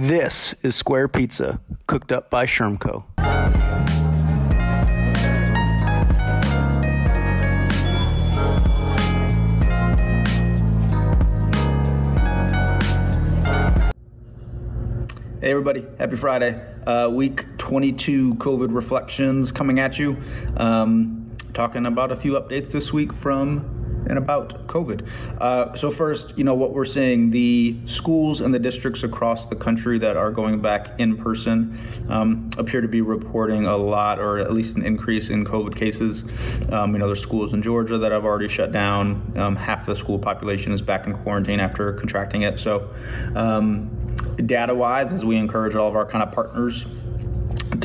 This is Square Pizza, cooked up by Schermco. Hey, everybody. Happy Friday. Uh, week 22 COVID reflections coming at you. Um, talking about a few updates this week from and about COVID. Uh, so, first, you know, what we're seeing the schools and the districts across the country that are going back in person um, appear to be reporting a lot or at least an increase in COVID cases. Um, you know, there's schools in Georgia that have already shut down. Um, half the school population is back in quarantine after contracting it. So, um, data wise, as we encourage all of our kind of partners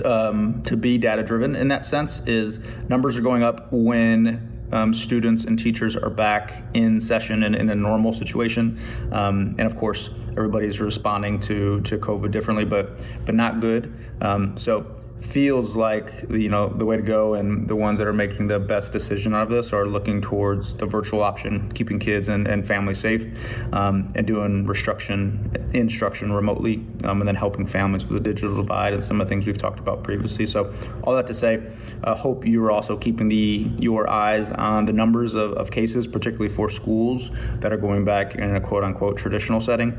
um, to be data driven in that sense is numbers are going up when um, students and teachers are back in session and in a normal situation. Um, and of course, everybody's responding to, to COVID differently, but but not good. Um, so feels like you know the way to go and the ones that are making the best decision out of this are looking towards the virtual option keeping kids and, and families safe um, and doing instruction instruction remotely um, and then helping families with the digital divide and some of the things we've talked about previously. So all that to say I hope you are also keeping the your eyes on the numbers of, of cases particularly for schools that are going back in a quote unquote traditional setting.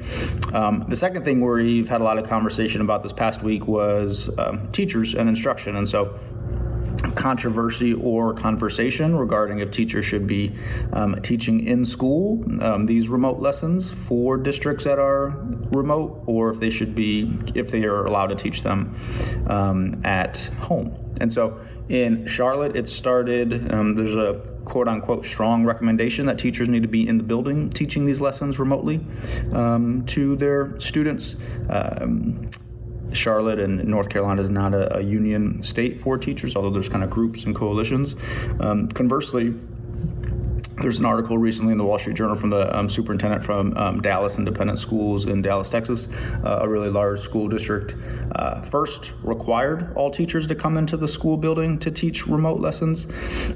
Um, the second thing where we've had a lot of conversation about this past week was um, and instruction. And so controversy or conversation regarding if teachers should be um, teaching in school um, these remote lessons for districts that are remote or if they should be if they are allowed to teach them um, at home and so in charlotte it started um, there's a quote unquote strong recommendation that teachers need to be in the building teaching these lessons remotely um, to their students um, Charlotte and North Carolina is not a, a, union state for teachers, although there's kind of groups and coalitions. Um, conversely, there's an article recently in the Wall Street Journal from the um, superintendent from um, Dallas Independent Schools in Dallas, Texas, uh, a really large school district. Uh, first, required all teachers to come into the school building to teach remote lessons,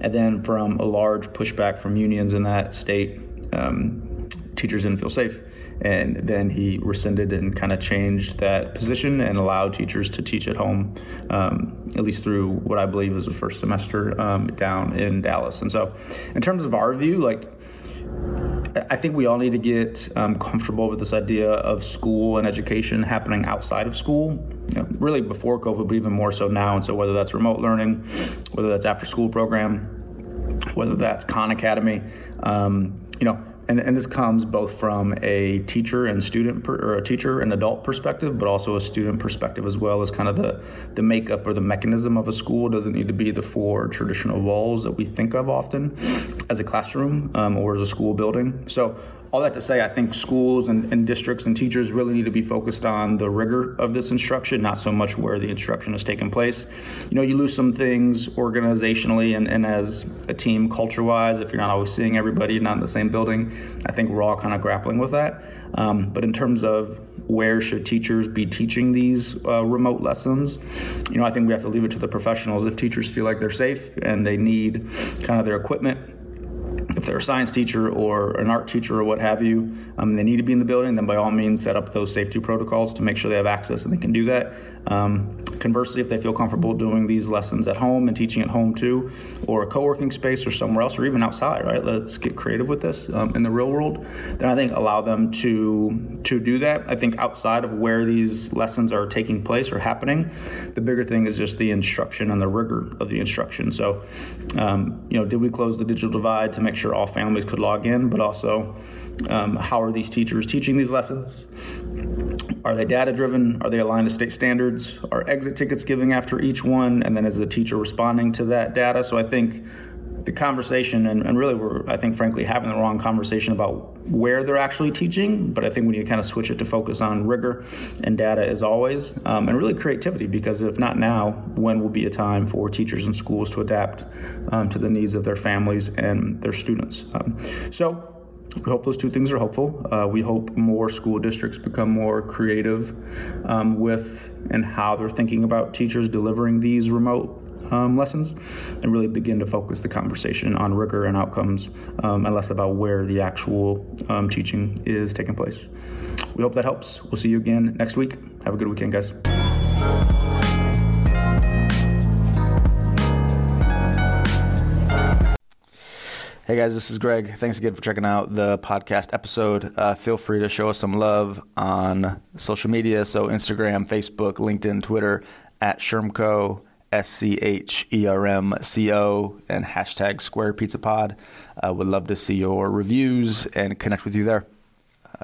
and then from a large pushback from unions in that state, um, teachers didn't feel safe and then he rescinded and kind of changed that position and allowed teachers to teach at home, um, at least through what I believe is the first semester um, down in Dallas. And so, in terms of our view, like I think we all need to get um, comfortable with this idea of school and education happening outside of school. You know, really before COVID, but even more so now. And so, whether that's remote learning, whether that's after school program, whether that's Khan Academy, um, you know, and, and this comes both from a teacher and student per, or a teacher and adult perspective, but also a student perspective as well as kind of the the makeup or the mechanism of a school doesn't need to be the four traditional walls that we think of often as a classroom um, or as a school building. So all that to say, I think schools and, and, districts and teachers really need to be focused on the rigor of this instruction, not so much where the instruction is taking place. You know, you lose some things organizationally and, and as a team, culture wise, if you're not always seeing everybody, not in the same building. I think we're all kind of grappling with that. Um, but in terms of where should teachers be teaching these uh, remote lessons, you know, I think we have to leave it to the professionals. If teachers feel like they're safe and they need kind of their equipment they're a science teacher or an art teacher or what have you, um, they need to be in the building, then by all means set up those safety protocols to make sure they have access and they can do that. Um, conversely, if they feel comfortable doing these lessons at home and teaching at home too, or a co working space or somewhere else, or even outside, right? Let's get creative with this um, in the real world. Then I think allow them to to do that. I think outside of where these lessons are taking place or happening, the bigger thing is just the instruction and the rigor of the instruction. So, um, you know, did we close the digital divide to make sure all families could log in, but also um, how are these teachers teaching these lessons? Are they data driven? Are they aligned to state standards? Are exit tickets giving after each one? And then is the teacher responding to that data? So I think the conversation, and, and, really we're, I think, frankly, having the wrong conversation about where they're actually teaching, but I think we need to kind of switch it to focus on rigor and data as always, um, and really creativity, because if not now, when will be a time for teachers and schools to adapt um, to the needs of their families and their students? Um, so we hope those two things are helpful. Uh, we hope more school districts become more creative um, with and how they're thinking about teachers delivering these remote um, lessons and really begin to focus the conversation on rigor and outcomes um, and less about where the actual um, teaching is taking place. We hope that helps. We'll see you again next week. Have a good weekend, guys. Hey guys, this is Greg. Thanks again for checking out the podcast episode. Uh, feel free to show us some love on social media. So, Instagram, Facebook, LinkedIn, Twitter at Schermco, S C H E R M C O, and hashtag Square Pizza Pod. Uh, would love to see your reviews and connect with you there.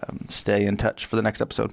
Um, stay in touch for the next episode.